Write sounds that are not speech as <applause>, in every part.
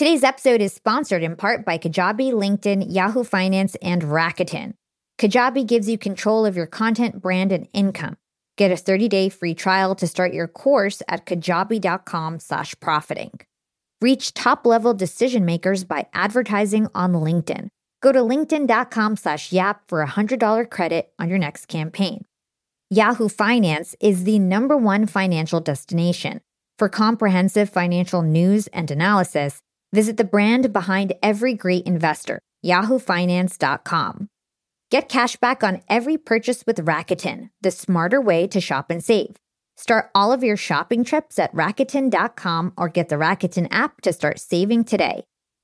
Today's episode is sponsored in part by Kajabi, LinkedIn, Yahoo Finance, and Rakuten. Kajabi gives you control of your content, brand, and income. Get a 30-day free trial to start your course at kajabi.com slash profiting. Reach top-level decision makers by advertising on LinkedIn. Go to linkedin.com slash yap for a $100 credit on your next campaign. Yahoo Finance is the number one financial destination. For comprehensive financial news and analysis, visit the brand behind every great investor, yahoofinance.com. Get cash back on every purchase with Rakuten, the smarter way to shop and save. Start all of your shopping trips at Rakuten.com or get the Rakuten app to start saving today.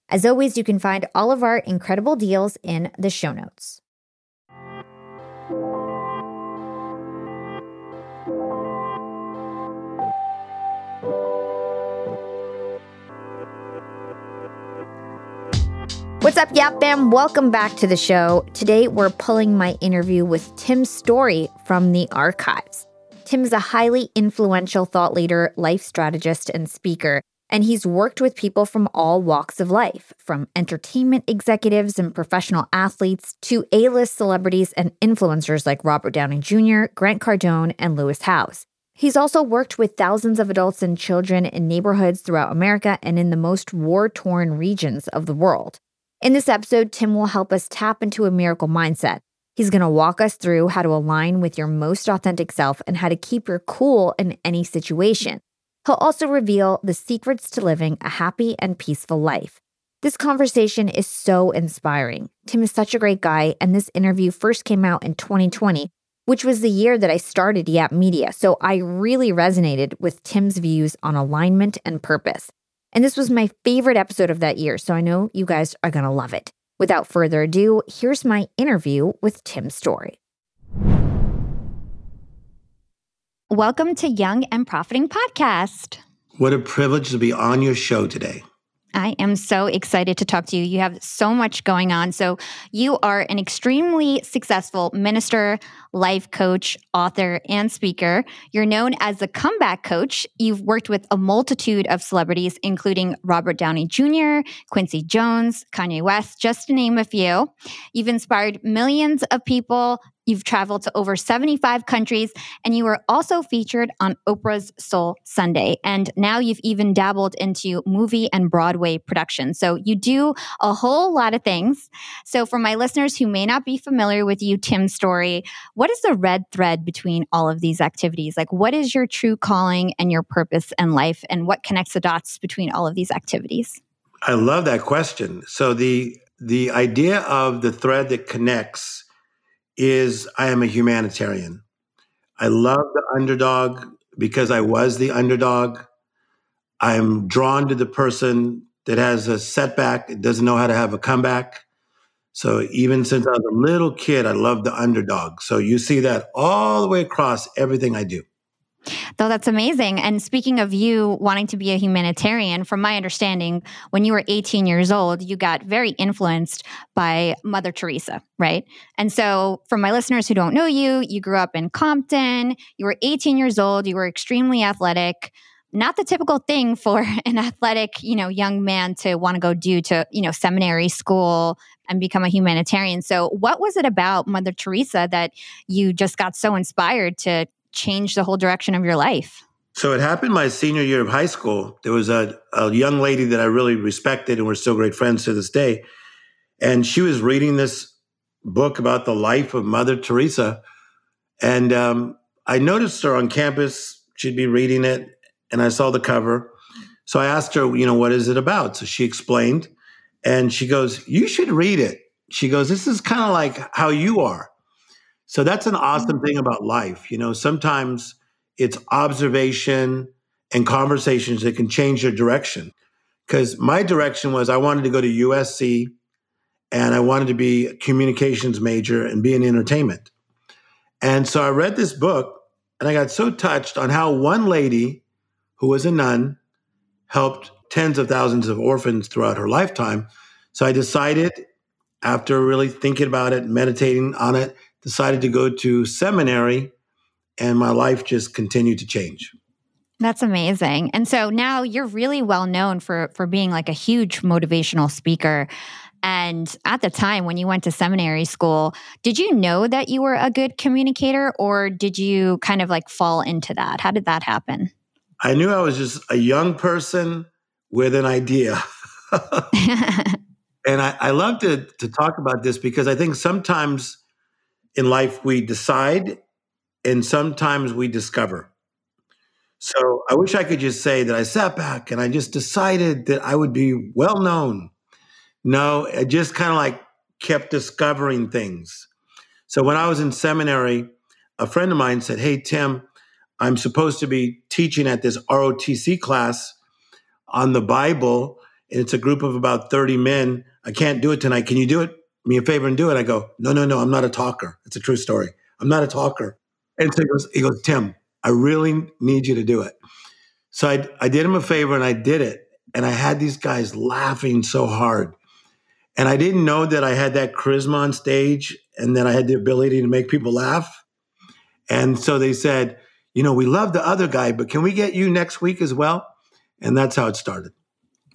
As always, you can find all of our incredible deals in the show notes. What's up, Yap Fam? Welcome back to the show. Today, we're pulling my interview with Tim Storey from the archives. Tim is a highly influential thought leader, life strategist, and speaker, and he's worked with people from all walks of life, from entertainment executives and professional athletes to A list celebrities and influencers like Robert Downey Jr., Grant Cardone, and Lewis Howes. He's also worked with thousands of adults and children in neighborhoods throughout America and in the most war torn regions of the world. In this episode, Tim will help us tap into a miracle mindset. He's going to walk us through how to align with your most authentic self and how to keep your cool in any situation. He'll also reveal the secrets to living a happy and peaceful life. This conversation is so inspiring. Tim is such a great guy, and this interview first came out in 2020, which was the year that I started Yap Media. So I really resonated with Tim's views on alignment and purpose. And this was my favorite episode of that year, so I know you guys are going to love it. Without further ado, here's my interview with Tim Storey. Welcome to Young and Profiting Podcast. What a privilege to be on your show today. I am so excited to talk to you. You have so much going on. So, you are an extremely successful minister, life coach, author, and speaker. You're known as the comeback coach. You've worked with a multitude of celebrities, including Robert Downey Jr., Quincy Jones, Kanye West, just to name a few. You've inspired millions of people You've traveled to over 75 countries, and you were also featured on Oprah's Soul Sunday. And now you've even dabbled into movie and Broadway productions. So you do a whole lot of things. So, for my listeners who may not be familiar with you, Tim's Storey, what is the red thread between all of these activities? Like, what is your true calling and your purpose in life, and what connects the dots between all of these activities? I love that question. So, the the idea of the thread that connects is I am a humanitarian. I love the underdog because I was the underdog. I'm drawn to the person that has a setback, doesn't know how to have a comeback. So even since I was a little kid, I love the underdog. So you see that all the way across everything I do. Though that's amazing. And speaking of you wanting to be a humanitarian, from my understanding, when you were 18 years old, you got very influenced by Mother Teresa, right? And so, for my listeners who don't know you, you grew up in Compton, you were 18 years old, you were extremely athletic not the typical thing for <laughs> an athletic, you know, young man to want to go do to, you know, seminary school and become a humanitarian. So, what was it about Mother Teresa that you just got so inspired to change the whole direction of your life? So it happened my senior year of high school. There was a, a young lady that I really respected, and we're still great friends to this day. And she was reading this book about the life of Mother Teresa. And um, I noticed her on campus. She'd be reading it, and I saw the cover. So I asked her, you know, what is it about? So she explained, and she goes, You should read it. She goes, This is kind of like how you are. So that's an awesome mm-hmm. thing about life. You know, sometimes it's observation and conversations that can change your direction. Because my direction was I wanted to go to USC and I wanted to be a communications major and be in entertainment. And so I read this book and I got so touched on how one lady who was a nun helped tens of thousands of orphans throughout her lifetime. So I decided, after really thinking about it, meditating on it, decided to go to seminary, and my life just continued to change. That's amazing. And so now you're really well known for for being like a huge motivational speaker. And at the time when you went to seminary school, did you know that you were a good communicator or did you kind of like fall into that? How did that happen? I knew I was just a young person with an idea. <laughs> <laughs> and I, I love to, to talk about this because I think sometimes in life we decide and sometimes we discover. So I wish I could just say that I sat back and I just decided that I would be well known. No, I just kind of like kept discovering things. So when I was in seminary, a friend of mine said, Hey, Tim, I'm supposed to be teaching at this ROTC class on the Bible. And it's a group of about 30 men. I can't do it tonight. Can you do it? Me a favor and do it. I go, No, no, no, I'm not a talker. It's a true story. I'm not a talker. And so he goes, he goes, Tim, I really need you to do it. So I, I did him a favor and I did it. And I had these guys laughing so hard. And I didn't know that I had that charisma on stage and that I had the ability to make people laugh. And so they said, you know, we love the other guy, but can we get you next week as well? And that's how it started.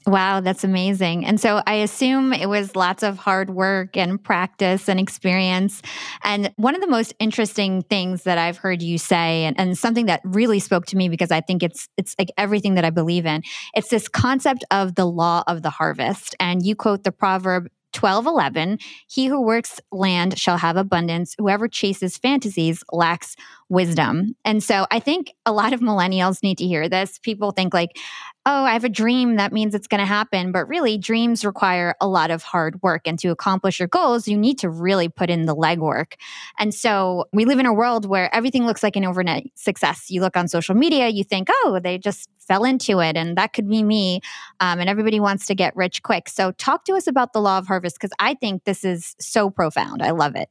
Wow, that's amazing. And so I assume it was lots of hard work and practice and experience. And one of the most interesting things that I've heard you say, and, and, something that really spoke to me because I think it's it's like everything that I believe in, it's this concept of the law of the harvest. And you quote the proverb 12 11 he who works land shall have abundance whoever chases fantasies lacks wisdom and so i think a lot of millennials need to hear this people think like oh, I have a dream, that means it's going to happen. But really, dreams require a lot of hard work. And to accomplish your goals, you need to really put in the legwork. And so we live in a world where everything looks like an overnight success. You look on social media, you think, oh, they just fell into it, and that could be me. Um, and everybody wants to get rich quick. So talk to us about the law of harvest, because I think this is so profound. I love it.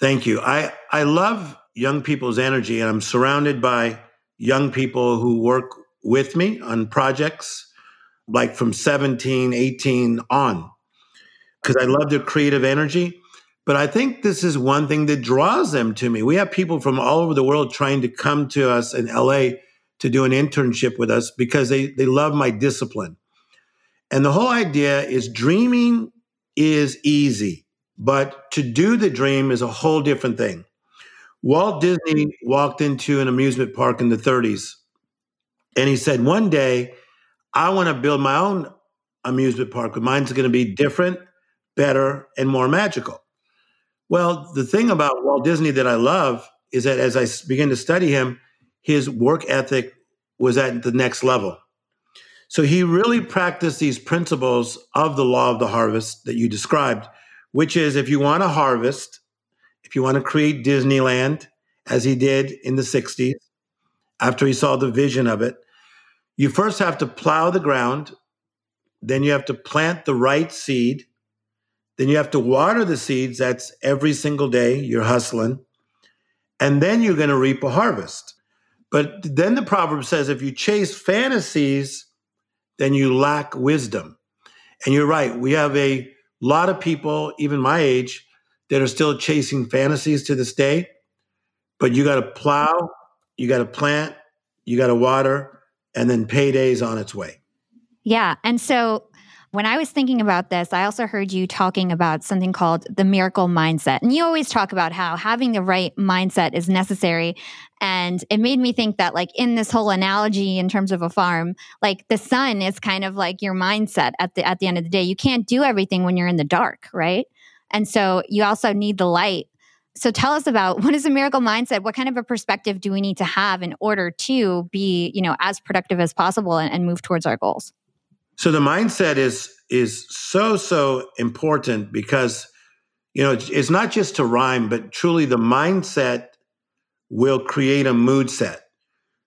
Thank you. I, I love young people's energy, and I'm surrounded by young people who work with me on projects like from 17, 18 on, because I love their creative energy. But I think this is one thing that draws them to me. We have people from all over the world trying to come to us in LA to do an internship with us because they, they love my discipline. And the whole idea is dreaming is easy, but to do the dream is a whole different thing. Walt Disney walked into an amusement park in the 30s and he said, one day, I want to build my own amusement park, but mine's going to be different, better, and more magical. Well, the thing about Walt Disney that I love is that as I began to study him, his work ethic was at the next level. So he really practiced these principles of the law of the harvest that you described, which is if you want to harvest, if you want to create Disneyland, as he did in the 60s, after he saw the vision of it, you first have to plow the ground, then you have to plant the right seed, then you have to water the seeds. That's every single day you're hustling. And then you're going to reap a harvest. But then the proverb says if you chase fantasies, then you lack wisdom. And you're right. We have a lot of people, even my age, that are still chasing fantasies to this day. But you got to plow, you got to plant, you got to water, and then payday's on its way. Yeah. And so when I was thinking about this, I also heard you talking about something called the miracle mindset. And you always talk about how having the right mindset is necessary. And it made me think that, like, in this whole analogy in terms of a farm, like the sun is kind of like your mindset at the at the end of the day. You can't do everything when you're in the dark, right? And so you also need the light so tell us about <laughs> what is a miracle mindset? What kind of a perspective do we need to have in order to be, you know, as productive as possible and, and move towards our goals? So the mindset is is so so important because you know it's, not just to rhyme, but truly the mindset will create a mood set.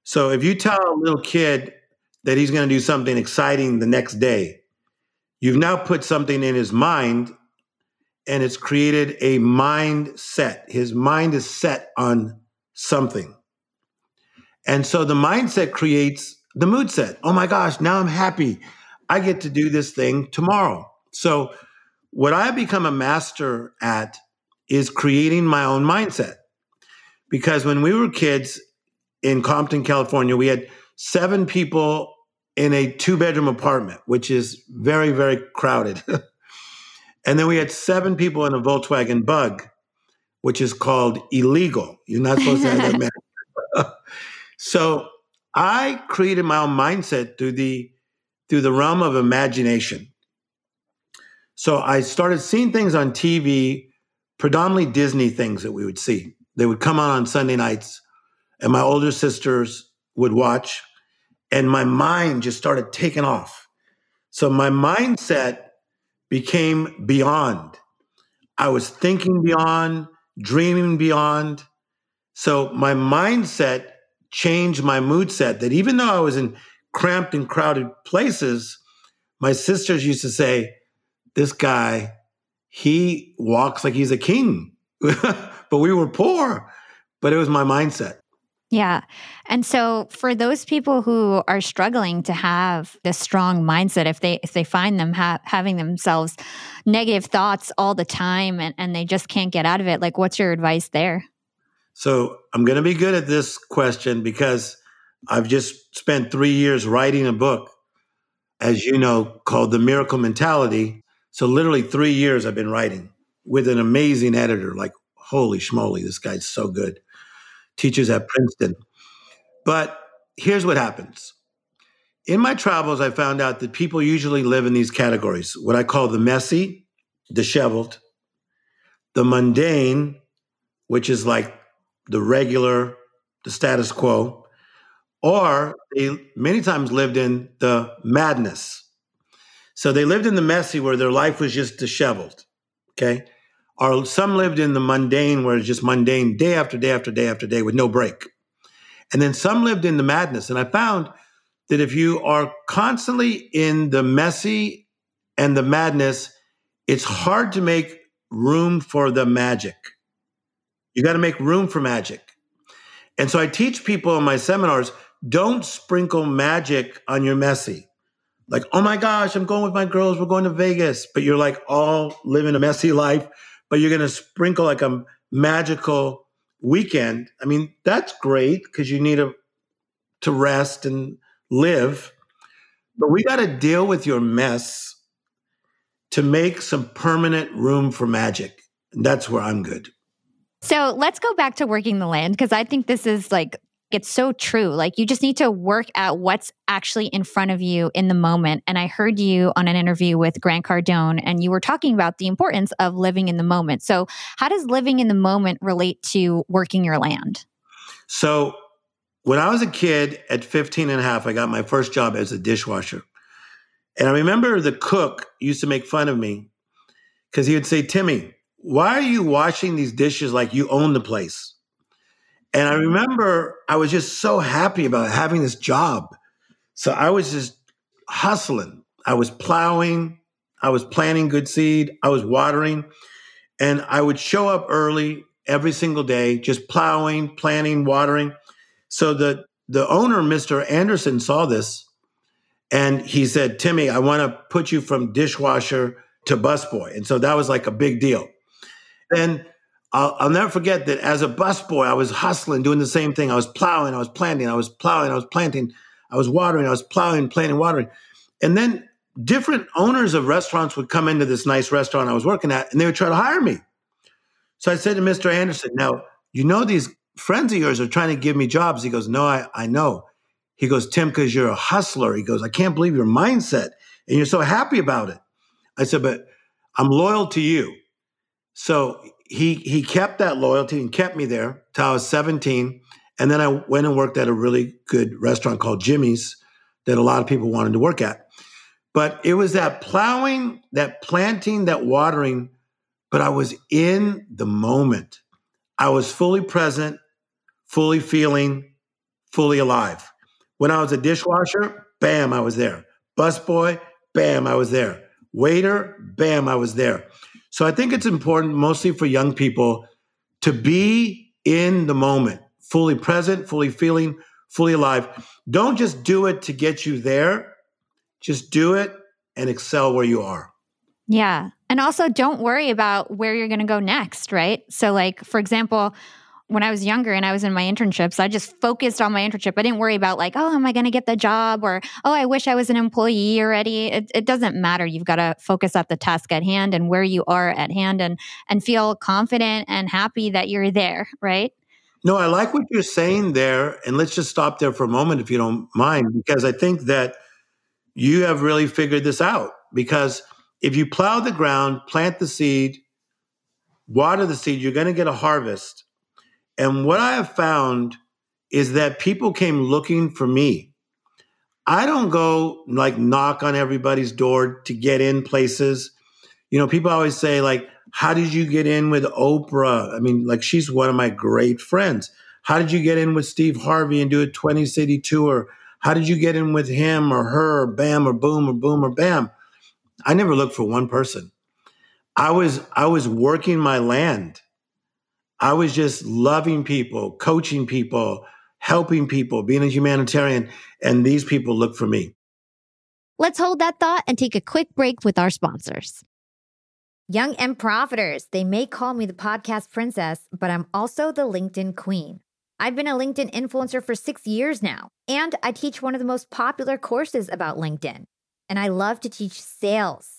So if you tell a little kid that he's going to do something exciting the next day, you've now put something in his mind and it's created a mindset. His mind is set on something. And so the mindset creates the mood set. Oh my gosh, now I'm happy. I get to do this thing tomorrow. So, what I become a master at is creating my own mindset. Because when we were kids in Compton, California, we had seven people in a two bedroom apartment, which is very, very crowded. <laughs> and then we had seven people in a Volkswagen bug, which is called illegal. You're not supposed to have that. Man. <laughs> so I created my own mindset through the through the realm of imagination. So I started seeing things on TV, predominantly Disney things that we would see. They would come on on Sunday nights, and my older sisters would watch, and my mind just started taking off. So my mindset became beyond. I was thinking beyond, dreaming beyond. So my mindset changed my mood set that even though I was in cramped and crowded places, my sisters used to say, This guy, he walks like he's a king. <laughs> but we were poor, but it was my mindset. Yeah. And so for those people who are struggling to have this strong mindset, if they if they find them ha- having themselves negative thoughts all the time and, and they just can't get out of it, like what's your advice there? So I'm going to be good at this question because I've just spent three years writing a book, as you know, called The Miracle Mentality. So literally three years I've been writing with an amazing editor. Like, holy schmoly, this guy's so good. Teaches at Princeton. But here's what happens. In my travels, I found out that people usually live in these categories what I call the messy, disheveled, the mundane, which is like the regular, the status quo, or they many times lived in the madness. So they lived in the messy where their life was just disheveled. Okay. Or some lived in the mundane where it's just mundane day after day after day after day with no break. And then some lived in the madness. And I found that if you are constantly in the messy and the madness, it's hard to make room for the magic. You got to make room for magic. And so I teach people in my seminars don't sprinkle magic on your messy. Like, oh my gosh, I'm going with my girls, we're going to Vegas. But you're like all living a messy life, but you're going to sprinkle like a magical weekend. I mean, that's great because you need a, to rest and live. But we got to deal with your mess to make some permanent room for magic. And that's where I'm good. So let's go back to working the land because I think this is like it's so true. Like you just need to work at what's actually in front of you in the moment. And I heard you on an interview with Grant Cardone, and you were talking about the importance of living in the moment. So, how does living in the moment relate to working your land? So, when I was a kid at 15 and a half, I got my first job as a dishwasher. And I remember the cook used to make fun of me because he would say, Timmy, why are you washing these dishes like you own the place? And I mm-hmm. remember I was just so happy about having this job. So I was just hustling. I was plowing, I was planting good seed, I was watering, and I would show up early every single day, just plowing, planting, watering. So the the owner, Mr. Anderson, saw this and he said, Timmy, I want to put you from dishwasher to busboy. And so that was like a big deal. And I'll, I'll, never forget that as a busboy, I was hustling, doing the same thing. I was plowing, I was planting, I was plowing, I was planting, I was watering, I was plowing, planting, watering. And then different owners of restaurants would come into this nice restaurant I was working at and they would try to hire me. So I said to Mr. Anderson, Now, you know, these friends of yours are trying to give me jobs. He goes, No, I, I know. He goes, Tim, because you're a hustler. He goes, I can't believe your mindset and you're so happy about it. I said, But I'm loyal to you. So he he kept that loyalty and kept me there till I was 17. And then I went and worked at a really good restaurant called Jimmy's that a lot of people wanted to work at. But it was that plowing, that planting, that watering, but I was in the moment. I was fully present, fully feeling, fully alive. When I was a dishwasher, bam, I was there. Busboy, bam, I was there. Waiter, bam, I was there. So I think it's important, mostly for young people, to be in the moment, fully present, fully feeling, fully alive. Don't just do it to get you there, just do it and excel where you are. Yeah. And also don't worry about where you're going to go next, right? So, like, for example, when I was younger and I was in my internships, I just focused on my internship. I didn't worry about like, oh, am I going to get the job or oh, I wish I was an employee already. It, it doesn't matter. You've got to focus at the task at hand and where you are at hand and and feel confident and happy that you're there, right? No, I like what you're saying there, and let's just stop there for a moment if you don't mind, because I think that you have really figured this out. Because if you plow the ground, plant the seed, water the seed, you're going to get a harvest and what I have found is that people came looking for me. I don't go like knock on everybody's door to get in places. You know, people always say, like, how did you get in with Oprah? I mean, like, she's one of my great friends. How did you get in with Steve Harvey and do a 20 city tour? How did you get in with him or her or bam or boom or boom or bam? I never looked for one person. I was I was working my land. I was just loving people, coaching people, helping people, being a humanitarian. And these people look for me. Let's hold that thought and take a quick break with our sponsors. Young and Profiters, they may call me the podcast princess, but I'm also the LinkedIn queen. I've been a LinkedIn influencer for six years now, and I teach one of the most popular courses about LinkedIn. And I love to teach sales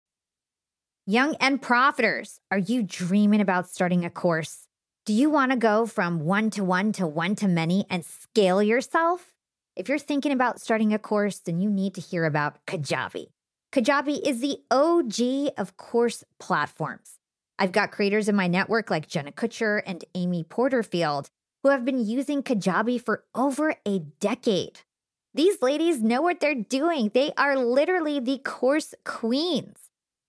Young and profiters, are you dreaming about starting a course? Do you want to go from one to one to one to many and scale yourself? If you're thinking about starting a course, then you need to hear about Kajabi. Kajabi is the OG of course platforms. I've got creators in my network like Jenna Kutcher and Amy Porterfield who have been using Kajabi for over a decade. These ladies know what they're doing. They are literally the course queens.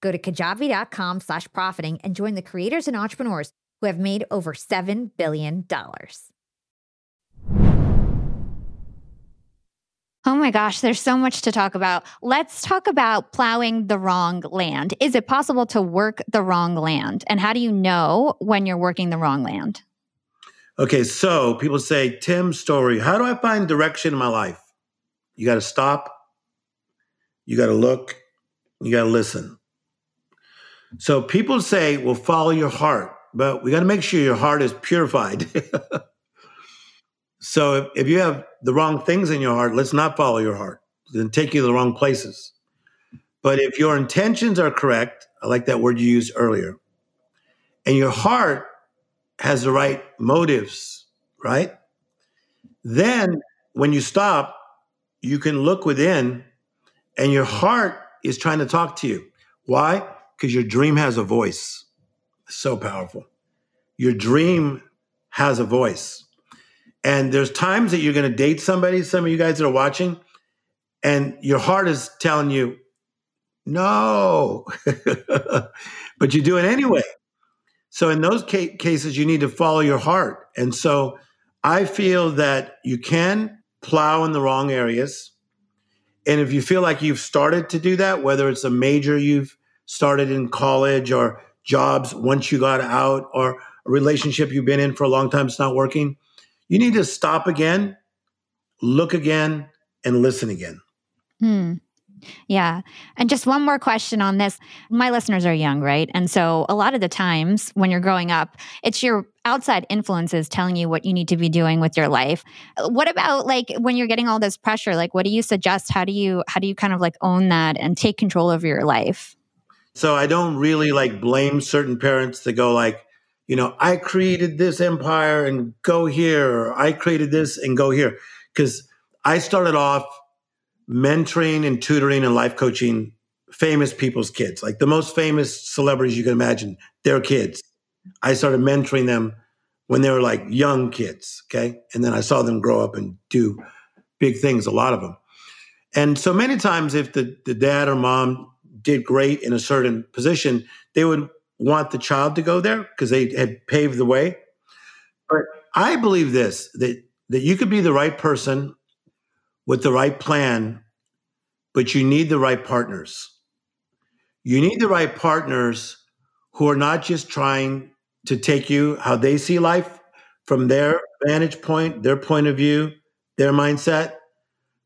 Go to kajabi.com slash profiting and join the creators and entrepreneurs who have made over $7 billion. Oh my gosh, there's so much to talk about. Let's talk about plowing the wrong land. Is it possible to work the wrong land? And how do you know when you're working the wrong land? Okay, so people say, Tim Storey, how do I find direction in my life? You got to stop, you got to look, you got to listen. So people say, well, follow your heart, but we got to make sure your heart is purified. <laughs> so if, if you have the wrong things in your heart, let's not follow your heart, then take you to the wrong places. But if your intentions are correct, I like that word you used earlier, and your heart has the right motives, right? Then when you stop, you can look within and your heart is trying to talk to you. Why? Because your dream has a voice. So powerful. Your dream has a voice. And there's times that you're going to date somebody, some of you guys that are watching, and your heart is telling you, no, <laughs> but you do it anyway. So in those ca- cases, you need to follow your heart. And so I feel that you can plow in the wrong areas. And if you feel like you've started to do that, whether it's a major you've started in college or jobs once you got out or a relationship you've been in for a long time, it's not working, you need to stop again, look again, and listen again. Hmm. Yeah. And just one more question on this. My listeners are young, right? And so a lot of the times when you're growing up, it's your outside influences telling you what you need to be doing with your life. What about like when you're getting all this pressure? Like what do you suggest? How do you how do you kind of like own that and take control of your life? So I don't really like blame certain parents to go like, you know, I created this empire and go here, or I created this and go here. Because I started off mentoring and tutoring and life coaching famous people's kids, like the most famous celebrities you can imagine, their kids. I started mentoring them when they were like young kids, okay? And then I saw them grow up and do big things, a lot of them. And so many times, if the, the dad or mom did great in a certain position, they would want the child to go there because they had paved the way. But I believe this that, that you could be the right person with the right plan, but you need the right partners. You need the right partners who are not just trying to take you how they see life from their vantage point, their point of view, their mindset,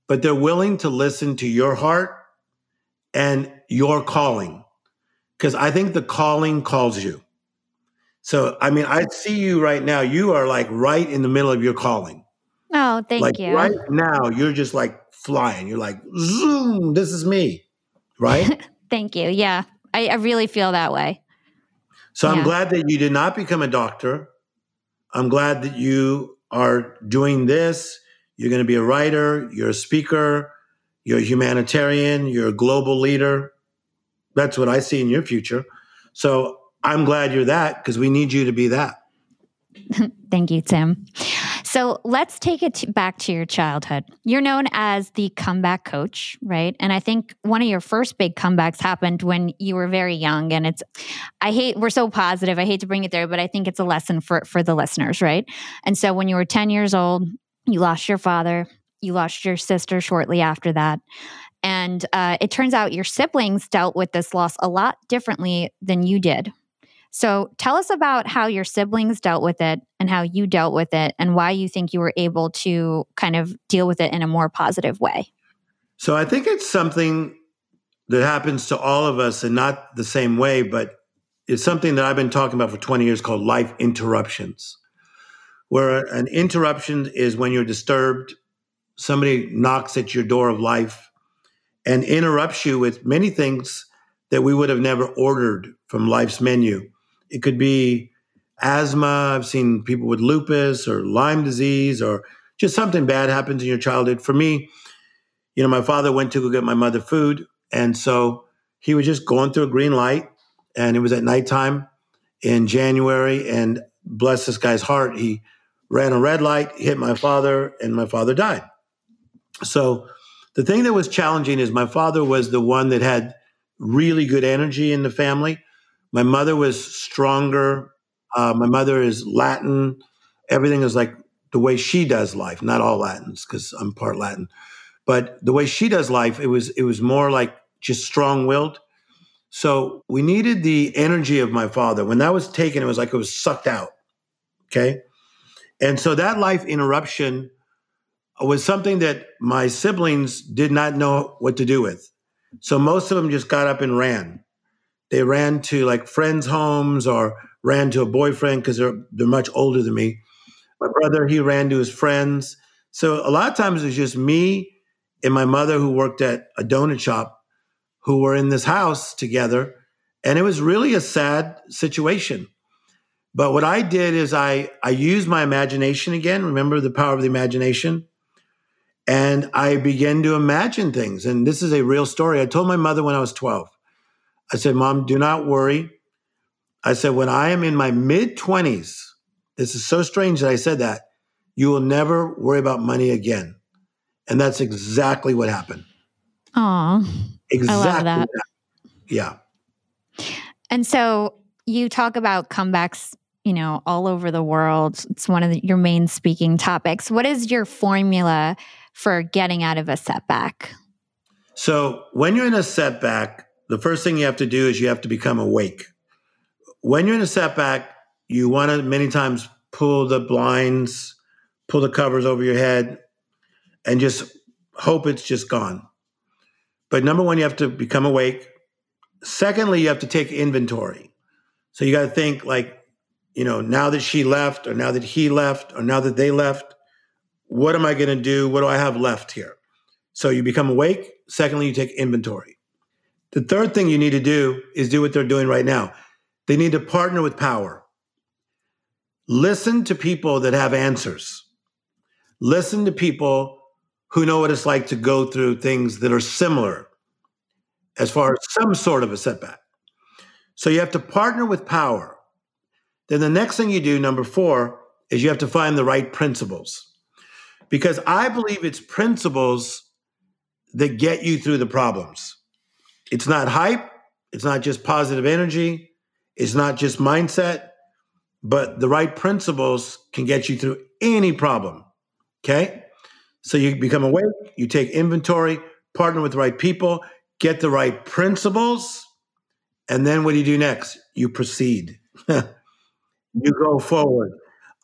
but they're willing to listen to your heart and your calling. Because I think the calling calls you. So, I mean, I see you right now. You are like right in the middle of your calling. Oh, thank like you. Right now, you're just like flying. You're like, zoom, this is me. Right? <laughs> thank you. Yeah. I, I, really feel that way. So yeah. I'm glad that you did not become a doctor. I'm glad that you are doing this. You're going to be a writer, you're a speaker, you're a humanitarian, you're a global leader. That's what I see in your future. So I'm glad you're that because we need you to be that. <laughs> Thank you, Tim. So let's take it back to your childhood. You're known as the comeback coach, right? And I think one of your first big comebacks happened when you were very young. And it's, I hate, we're so positive. I hate to bring it there, but I think it's a lesson for, for the listeners, right? And so when you were 10 years old, you lost your father, you lost your sister shortly after that. And uh, it turns out your siblings dealt with this loss a lot differently than you did, so tell us about how your siblings dealt with it and how you dealt with it and why you think you were able to kind of deal with it in a more positive way. So I think it's something that happens to all of us and not the same way, but it's something that I've been talking about for 20 years called life interruptions. Where an interruption is when you're disturbed, somebody knocks at your door of life and interrupts you with many things that we would have never ordered from life's menu. It could be asthma. I've seen people with lupus or Lyme disease or just something bad happens in your childhood. For me, you know, my father went to go get my mother food. And so he was just going through a green light and it was at nighttime in January. And bless this guy's heart, he ran a red light, hit my father, and my father died. So the thing that was challenging is my father was the one that had really good energy in the family. My mother was stronger. Uh, my mother is Latin. Everything is like the way she does life, not all Latins, because I'm part Latin. But the way she does life, it was it was more like just strong willed. So we needed the energy of my father. When that was taken, it was like it was sucked out. Okay. And so that life interruption was something that my siblings did not know what to do with. So most of them just got up and ran. They ran to like friends' homes or ran to a boyfriend because they're they're much older than me. My brother, he ran to his friends. So a lot of times it was just me and my mother who worked at a donut shop who were in this house together. And it was really a sad situation. But what I did is I I used my imagination again. Remember the power of the imagination? And I began to imagine things. And this is a real story. I told my mother when I was 12. I said, Mom, do not worry. I said, when I am in my mid 20s, this is so strange that I said that, you will never worry about money again. And that's exactly what happened. Aw. Exactly. I love that. Yeah. And so you talk about comebacks, you know, all over the world. It's one of the, your main speaking topics. What is your formula for getting out of a setback? So, when you're in a setback, the first thing you have to do is you have to become awake. When you're in a setback, you want to many times pull the blinds, pull the covers over your head, and just hope it's just gone. But number one, you have to become awake. Secondly, you have to take inventory. So you got to think like, you know, now that she left, or now that he left, or now that they left, what am I going to do? What do I have left here? So you become awake. Secondly, you take inventory. The third thing you need to do is do what they're doing right now. They need to partner with power. Listen to people that have answers. Listen to people who know what it's like to go through things that are similar as far as some sort of a setback. So you have to partner with power. Then the next thing you do, number four, is you have to find the right principles. Because I believe it's principles that get you through the problems. It's not hype, it's not just positive energy, it's not just mindset, but the right principles can get you through any problem. Okay? So you become awake, you take inventory, partner with the right people, get the right principles, and then what do you do next? You proceed. <laughs> you go forward.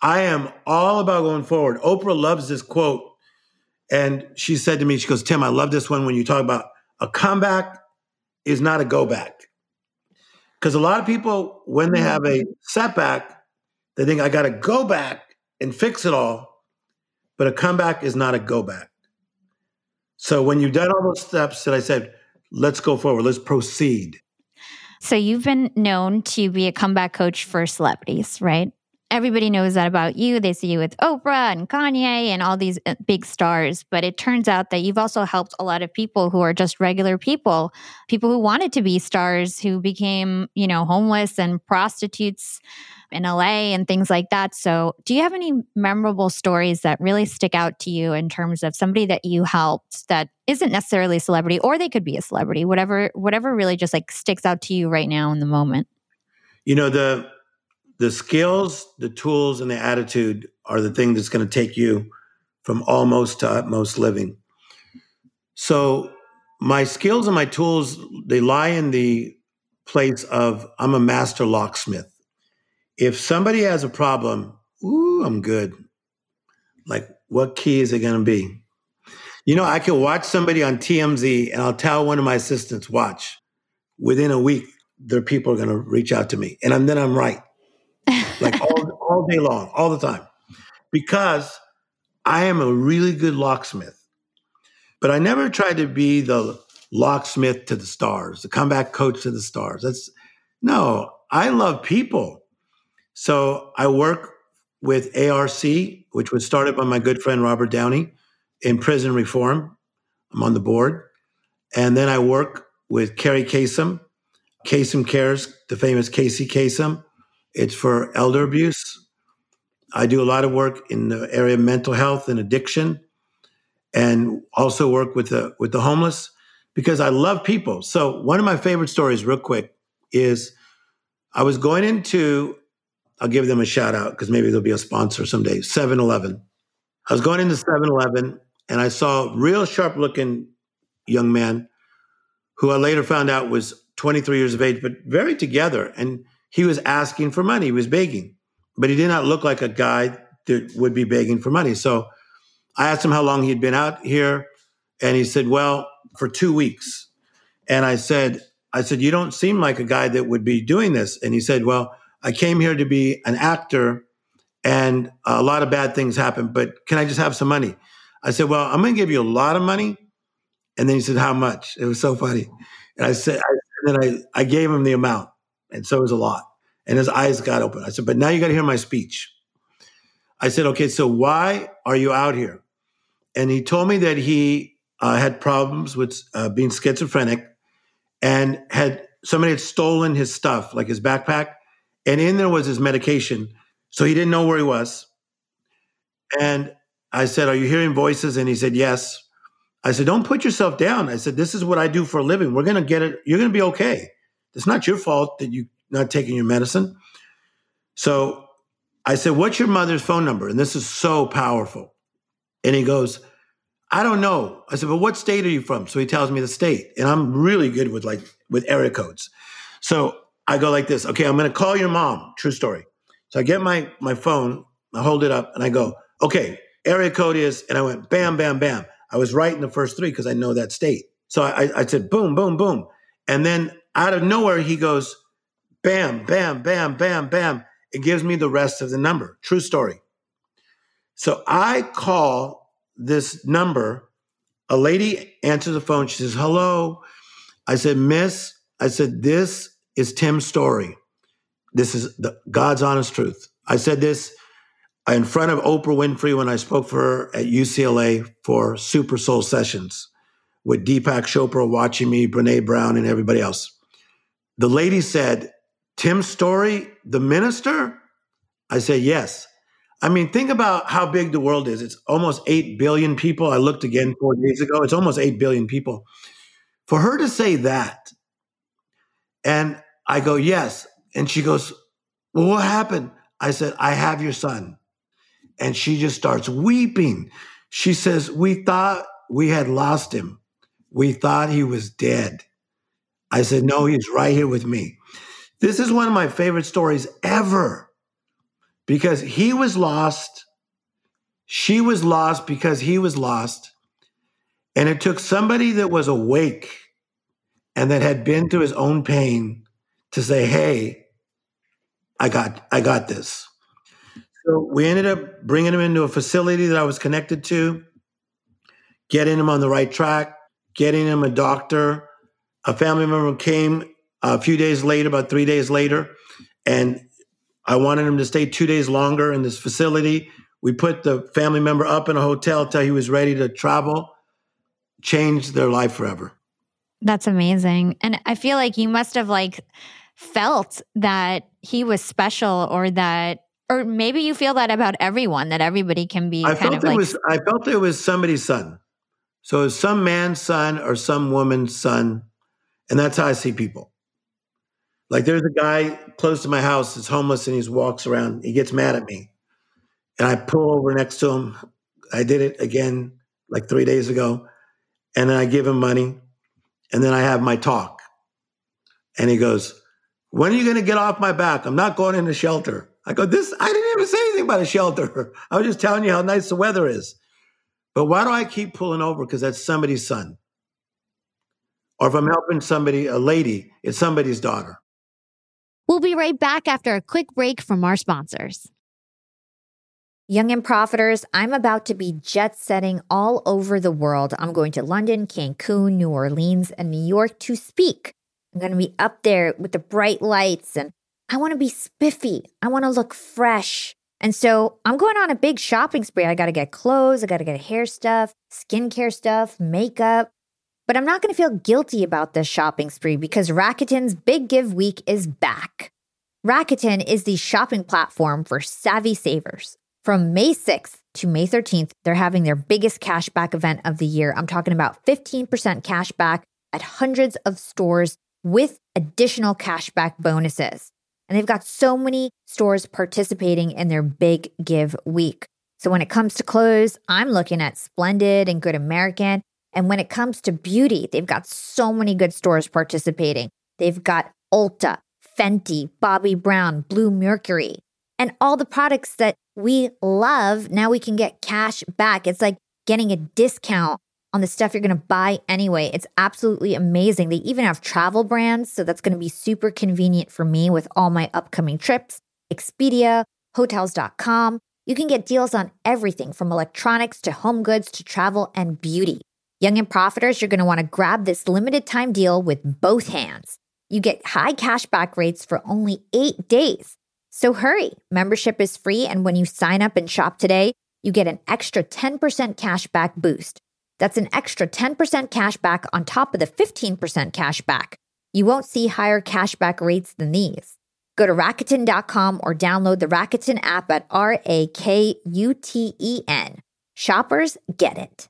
I am all about going forward. Oprah loves this quote. And she said to me, she goes, Tim, I love this one when you talk about a comeback is not a go back. Because a lot of people, when they have a setback, they think I got to go back and fix it all. But a comeback is not a go back. So when you've done all those steps that I said, let's go forward, let's proceed. So you've been known to be a comeback coach for celebrities, right? Everybody knows that about you. They see you with Oprah and Kanye and all these uh, big stars. But it turns out that you've also helped a lot of people who are just regular people, people who wanted to be stars, who became, you know, homeless and prostitutes in LA and things like that. So, do you have any memorable stories that really stick out to you in terms of somebody that you helped that isn't necessarily a celebrity or they could be a celebrity, whatever whatever really just like sticks out to you right now in the moment? You know, the the skills, the tools, and the attitude are the thing that's going to take you from almost to utmost living. So my skills and my tools, they lie in the place of I'm a master locksmith. If somebody has a problem, ooh, I'm good. Like, what key is it going to be? You know, I can watch somebody on TMZ and I'll tell one of my assistants, watch. Within a week, their people are going to reach out to me. And then I'm right like all, all day long, all the time, because I am a really good locksmith. But I never tried to be the locksmith to the stars, the comeback coach to the stars. That's no, I love people. So I work with ARC, which was started by my good friend Robert Downey in prison reform. I'm on the board. And then I work with Kerri Kasem, Kasem Cares, the famous Casey Kasem, it's for elder abuse. I do a lot of work in the area of mental health and addiction, and also work with the with the homeless because I love people. So one of my favorite stories, real quick, is I was going into I'll give them a shout out because maybe they'll be a sponsor someday. 7-Eleven. I was going into 7-Eleven and I saw a real sharp looking young man who I later found out was 23 years of age, but very together. And he was asking for money, he was begging, but he did not look like a guy that would be begging for money. So I asked him how long he'd been out here, and he said, Well, for two weeks. And I said, I said, You don't seem like a guy that would be doing this. And he said, Well, I came here to be an actor and a lot of bad things happened, but can I just have some money? I said, Well, I'm going to give you a lot of money. And then he said, How much? It was so funny. And I said, I, and then I, I gave him the amount. And so it was a lot. And his eyes got open. I said, But now you got to hear my speech. I said, Okay, so why are you out here? And he told me that he uh, had problems with uh, being schizophrenic and had somebody had stolen his stuff, like his backpack, and in there was his medication. So he didn't know where he was. And I said, Are you hearing voices? And he said, Yes. I said, Don't put yourself down. I said, This is what I do for a living. We're going to get it. You're going to be okay. It's not your fault that you're not taking your medicine. So I said, What's your mother's phone number? And this is so powerful. And he goes, I don't know. I said, But what state are you from? So he tells me the state. And I'm really good with like with area codes. So I go like this. Okay, I'm to call your mom. True story. So I get my my phone, I hold it up, and I go, okay, area code is, and I went bam, bam, bam. I was right in the first three because I know that state. So I, I said boom, boom, boom, and then out of nowhere he goes, bam, bam, bam, bam, bam. It gives me the rest of the number. True story. So I call this number. A lady answers the phone. She says, hello. I said, Miss, I said, this is Tim Storey. This is the, God's honest truth. I said this in front of Oprah Winfrey when I spoke for her at UCLA for Super Soul Sessions with Deepak Chopra watching me, Brene Brown, and everybody else. The lady said, Tim Storey, the minister? I said, yes. I mean, think about how big the world is. It's almost 8 billion people. I looked again four days ago. It's almost 8 billion people. For her to say that, and I go, yes. And she goes, Well, what happened? I said, I have your son. And she just starts weeping. She says, We thought we had lost him. We thought he was dead. I said, No, he's right here with me. This is one of my favorite stories ever because he was lost. She was lost because he was lost. And it took somebody that was awake and that had been through his own pain to say, "Hey, I got I got this." So we ended up bringing him into a facility that I was connected to, getting him on the right track, getting him a doctor. A family member came a few days later, about three days later, and I wanted him to stay two days longer in this facility. We put the family member up in a hotel till he was ready to travel, changed their life forever. That's amazing. And I feel like you must have like felt that he was special or that or maybe you feel that about everyone that everybody can be I kind felt of like it was I felt it was somebody's son. So it's some man's son or some woman's son. And that's how I see people. Like there's a guy close to my house that's homeless and he walks around. He gets mad at me. And I pull over next to him. I did it again like three days ago. And then I give him money. And then I have my talk. And he goes, when are you going to get off my back? I'm not going into shelter. I go, this, I didn't even say anything about a shelter. <laughs> I was just telling you how nice the weather is. But why do I keep pulling over? Because that's somebody's son. Or if I'm helping somebody, a lady, it's somebody's daughter. We'll be right back after a quick break from our sponsors. Young and Profiters, I'm about to be jet setting all over the world. I'm going to London, Cancun, New Orleans, and New York to speak. I'm going to be up there with the bright lights and I want to be spiffy. I want to look fresh. And so I'm going on a big shopping spree. I got to get clothes, I got to get hair stuff, skincare stuff, makeup. But I'm not going to feel guilty about this shopping spree because Rakuten's Big Give Week is back. Rakuten is the shopping platform for savvy savers. From May 6th to May 13th, they're having their biggest cashback event of the year. I'm talking about 15% cashback at hundreds of stores with additional cashback bonuses. And they've got so many stores participating in their big give week. So when it comes to clothes, I'm looking at Splendid and Good American. And when it comes to beauty, they've got so many good stores participating. They've got Ulta, Fenty, Bobbi Brown, Bluemercury, and all the products that we love. Now we can get cash back. It's like getting a discount on the stuff you're going to buy anyway. It's absolutely amazing. They even have travel brands. So that's going to be super convenient for me with all my upcoming trips. Expedia, hotels.com. You can get deals on everything from electronics to home goods to travel and beauty. Young and profiters, you're going to want to grab this limited time deal with both hands. You get high cashback rates for only eight days. So hurry. Membership is free. And when you sign up and shop today, you get an extra 10% cashback boost. That's an extra 10% cash back on top of the 15% cash back. You won't see higher cashback rates than these. Go to Rakuten.com or download the Rakuten app at R A K U T E N. Shoppers get it.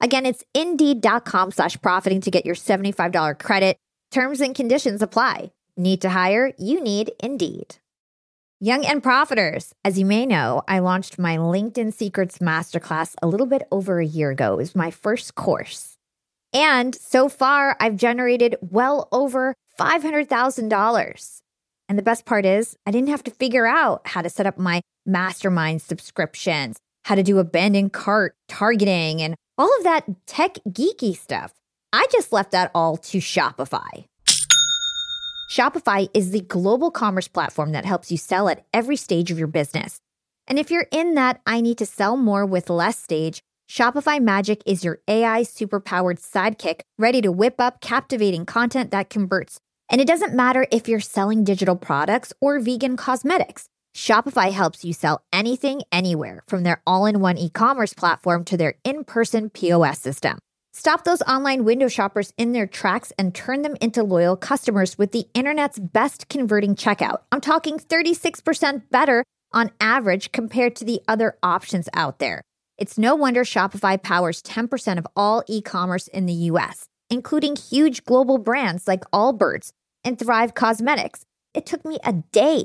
Again, it's indeed.com slash profiting to get your $75 credit. Terms and conditions apply. Need to hire? You need Indeed. Young and Profiters. As you may know, I launched my LinkedIn Secrets Masterclass a little bit over a year ago. It was my first course. And so far, I've generated well over $500,000. And the best part is, I didn't have to figure out how to set up my mastermind subscriptions, how to do abandoned cart targeting, and all of that tech geeky stuff. I just left that all to Shopify. Shopify is the global commerce platform that helps you sell at every stage of your business. And if you're in that I need to sell more with less stage, Shopify Magic is your AI superpowered sidekick ready to whip up captivating content that converts. And it doesn't matter if you're selling digital products or vegan cosmetics. Shopify helps you sell anything, anywhere, from their all in one e commerce platform to their in person POS system. Stop those online window shoppers in their tracks and turn them into loyal customers with the internet's best converting checkout. I'm talking 36% better on average compared to the other options out there. It's no wonder Shopify powers 10% of all e commerce in the US, including huge global brands like Allbirds and Thrive Causemetics. It took me a day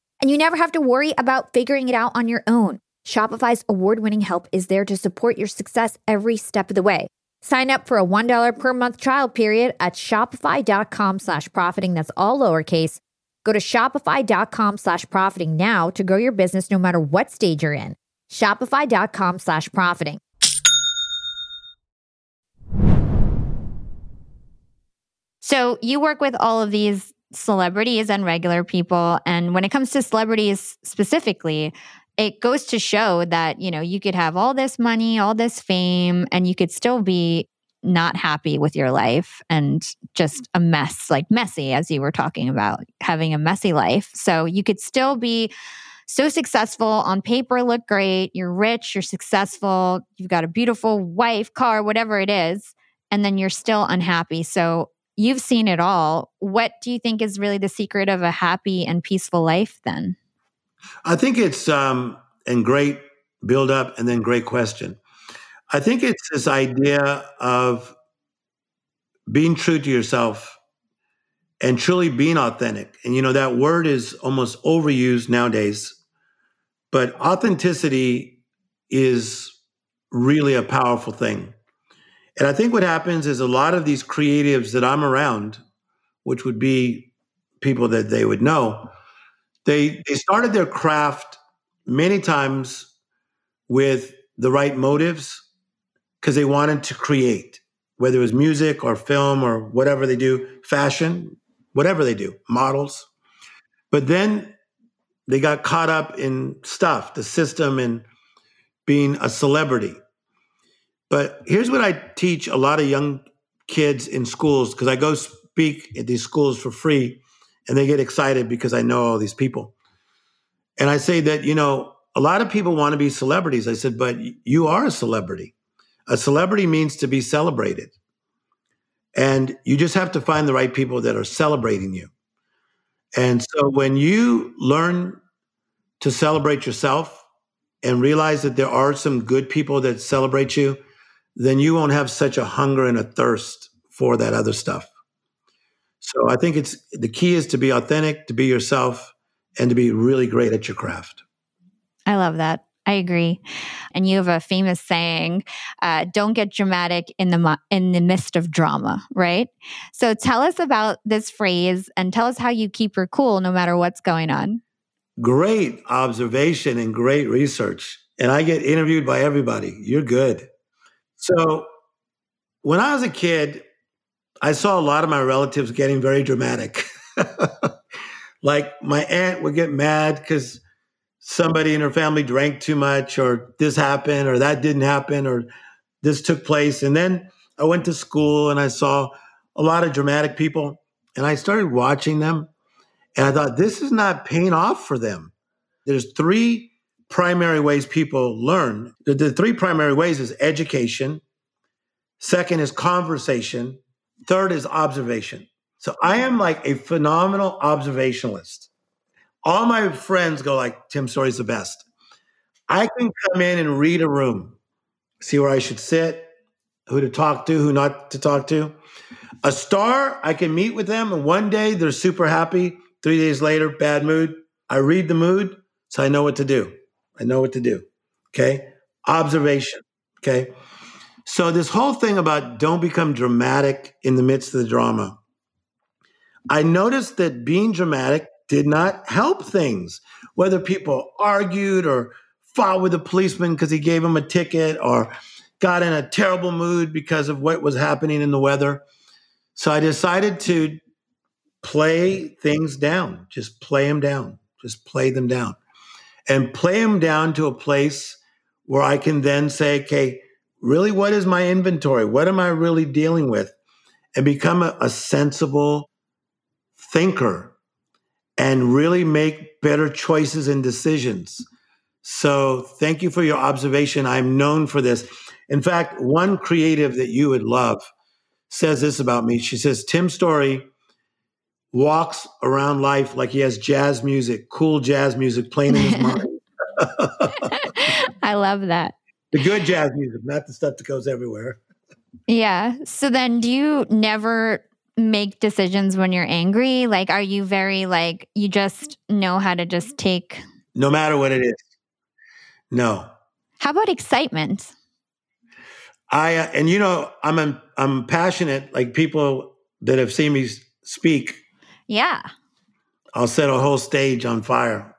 and you never have to worry about figuring it out on your own. Shopify's award winning help is there to support your success every step of the way. Sign up for a $1 per month trial period at shopify.com slash profiting. That's all lowercase. Go to shopify.com slash profiting now to grow your business no matter what stage you're in. Shopify.com slash profiting. So you work with all of these celebrities and regular people. And when it comes to celebrities specifically, it goes to show that, you know, you could have all this money, all this fame, and you could still be not happy with your life and just a mess, like messy, as you were talking about, having a messy life. So you could still be so successful on paper, look great, you're rich, you're successful, you've got a beautiful wife, car, whatever it is, and then you're still unhappy. So you've seen it all. What do you think is really the secret of a happy and peaceful life then? I think it's um and great build up and then great question. I think it's this idea of being true to yourself and truly being authentic. And you know that word is almost overused nowadays, but authenticity is really a powerful thing. And I think what happens is a lot of these creatives that I'm around, which would be people that they would know, they they started their craft many times with the right motives because they wanted to create, whether it was music or film or whatever they do, fashion, whatever they do, models. But then they got caught up in stuff, the system, and being a celebrity. But here's what I teach a lot of young kids in schools because I go speak at these schools for free and they get excited because I know all these people. And I say that, you know, a lot of people want to be celebrities. I said, but you are a celebrity. A celebrity means to be celebrated. And you just have to find the right people that are celebrating you. And so when you learn to celebrate yourself and realize that there are some good people that celebrate you, then you won't have such a hunger and a thirst for that other stuff. So I think it's the key is to be authentic, to be yourself, and to be really great at your craft. I love that. I agree. And you have a famous saying, uh, "Don't get dramatic in the in the midst of drama." Right. So tell us about this phrase and tell us how you keep your cool no matter what's going on. Great observation and great research. And I get interviewed by everybody. You're good. So when I was a kid, I saw a lot of my relatives getting very dramatic. <laughs> like my aunt would get mad because somebody in her family drank too much, or this happened, or that didn't happen, or this took place. And then I went to school and I saw a lot of dramatic people, and I started watching them. And I thought, this is not paying off for them. There's three primary ways people learn. The, the three primary ways is education, second is conversation, third is observation. So I am like a phenomenal observationalist. All my friends go like, Tim Storey's the best. I can come in and read a room, see where I should sit, who to talk to, who not to talk to. A star, I can meet with them, and one day they're super happy. Three days later, bad mood. I read the mood, so I know what to do. I know what to do. Okay. Observation. Okay. So, this whole thing about don't become dramatic in the midst of the drama, I noticed that being dramatic did not help things, whether people argued or fought with a policeman because he gave them a ticket or got in a terrible mood because of what was happening in the weather. So, I decided to play things down, just play them down, just play them down and play them down to a place where I can then say, okay, really, what is my inventory? What am I really dealing with? And become a, a sensible thinker and really make better choices and decisions. So, thank you for your observation. I'm known for this. In fact, one creative that you would love says this about me. She says, Tim Storey walks around life like he has jazz music, cool jazz music playing in his <laughs> mind. I love that. The good jazz music, not the stuff that goes everywhere. Yeah. So then do you never make decisions when you're angry? Like are you very like you just know how to just take No matter what it is. No. How about excitement? I uh, and you know I'm I'm passionate. Like people that have seen me speak, Yeah. I'll set a whole stage on fire.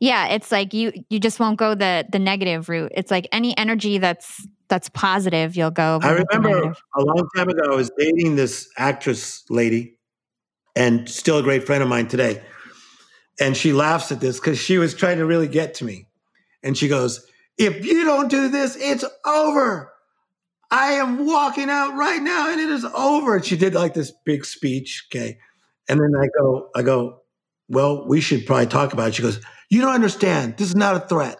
Yeah, it's like you you just won't go the the negative route. It's like any energy that's that's positive, you'll go. I remember a long time ago, I was dating this actress lady, and still a great friend of mine today. And she laughs at this because she was trying to really get to me. And she goes, If you don't do this, it's over. I am walking out right now and it is over. And she did like this big speech. Okay. And then I go, I go, well, we should probably talk about it. She goes, You don't understand. This is not a threat.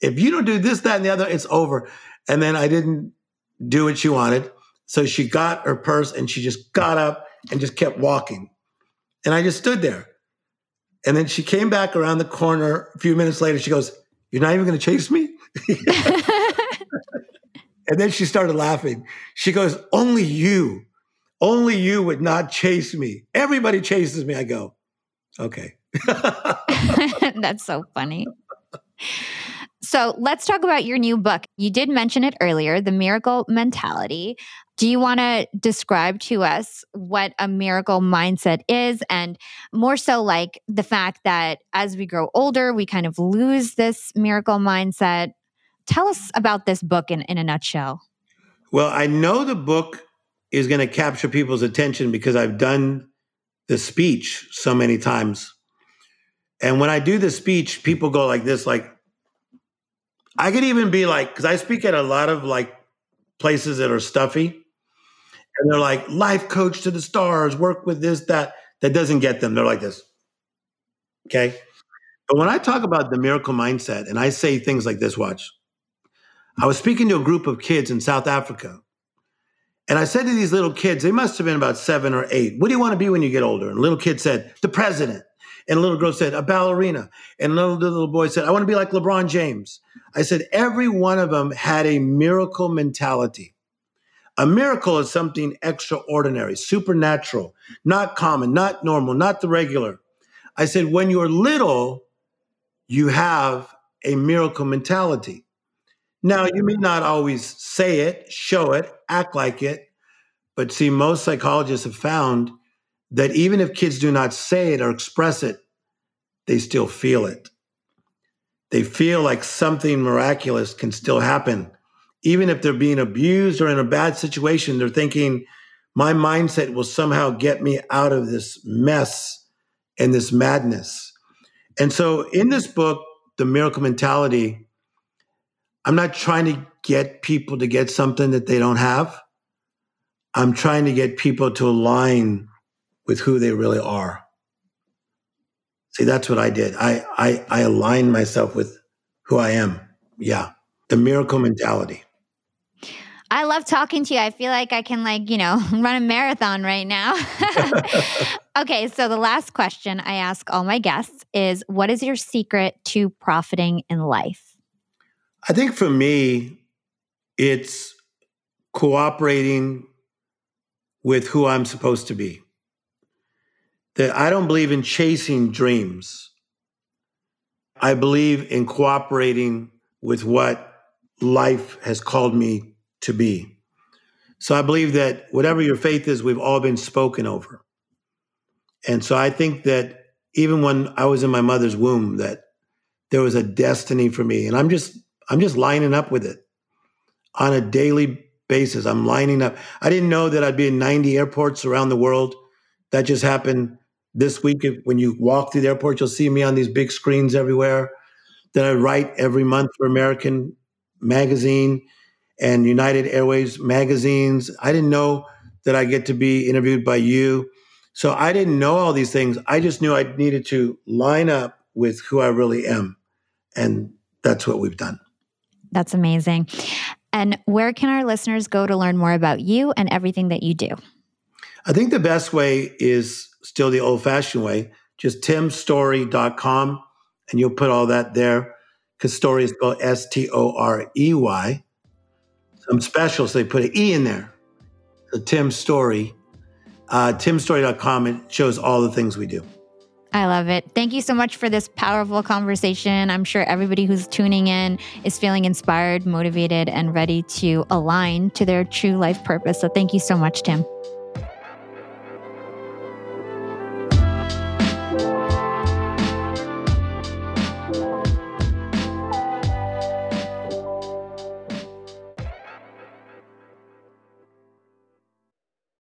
If you don't do this, that, and the other, it's over. And then I didn't do what she wanted. So she got her purse and she just got up and just kept walking. And I just stood there. And then she came back around the corner a few minutes later. She goes, You're not even going to chase me? <laughs> <laughs> And then she started laughing. She goes, Only you, only you would not chase me. Everybody chases me. I go, Okay. <laughs> That's so funny. So let's talk about your new book. You did mention it earlier, The Miracle Mentality. Do you want to describe to us what a miracle mindset is? And more so, like the fact that as we grow older, we kind of lose this miracle mindset. Tell us about this book in, in a nutshell. Well, I know the book is going to capture people's attention because I've done the speech so many times. And when I do the speech, people go like this, like, I could even be like, because I speak at a lot of like places that are stuffy. And they're like, life coach to the stars, work with this, that. That doesn't get them. They're like this. Okay. But when I talk about the miracle mindset and I say things like this, watch. I was speaking to a group of kids in South Africa. And I said to these little kids, they must have been about seven or eight, what do you want to be when you get older? And little kid said, the president. And little girl said, a ballerina. And another little boy said, I want to be like LeBron James. I said, every one of them had a miracle mentality. A miracle is something extraordinary, supernatural, not common, not normal, not the regular. I said, when you're little, you have a miracle mentality. Now, you may not always say it, show it, act like it, but see, most psychologists have found that even if kids do not say it or express it, they still feel it. They feel like something miraculous can still happen. Even if they're being abused or in a bad situation, they're thinking, my mindset will somehow get me out of this mess and this madness. And so in this book, The Miracle Mentality, I'm not trying to get people to get something that they don't have. I'm trying to get people to align with who they really are. See, that's what I did. I I, I aligned myself with who I am. Yeah, the miracle mentality. I love talking to you. I feel like I can, like, you know, <laughs> run a marathon right now. <laughs> okay, so the last question I ask all my guests is what is your secret to profiting in life? I think for me, it's cooperating with who I'm supposed to be. That I don't believe in chasing dreams. I believe in cooperating with what life has called me to be. So I believe that whatever your faith is, we've all been spoken over. And so I think that even when I was in my mother's womb, that there was a destiny for me. And I'm just I'm just lining up with it on a daily basis. I'm lining up. I didn't know that I'd be in 90 airports around the world. That just happened this week. When you walk through the airport, you'll see me on these big screens everywhere. That I write every month for American Magazine and United Airways magazines. I didn't know that I get to be interviewed by you. So I didn't know all these things. I just knew I needed to line up with who I really am. And that's what we've done. That's amazing. And where can our listeners go to learn more about you and everything that you do? I think the best way is still the old fashioned way, just timstorey.com, and you'll put all that there because Storey is spelled S T O R E Y. Some special, so they put an E in there. So Tim Storey, uh, timstorey.com, it shows all the things we do. I love it. Thank you so much for this powerful conversation. I'm sure everybody who's tuning in is feeling inspired, motivated, and ready to align to their true life purpose. So thank you so much, Tim.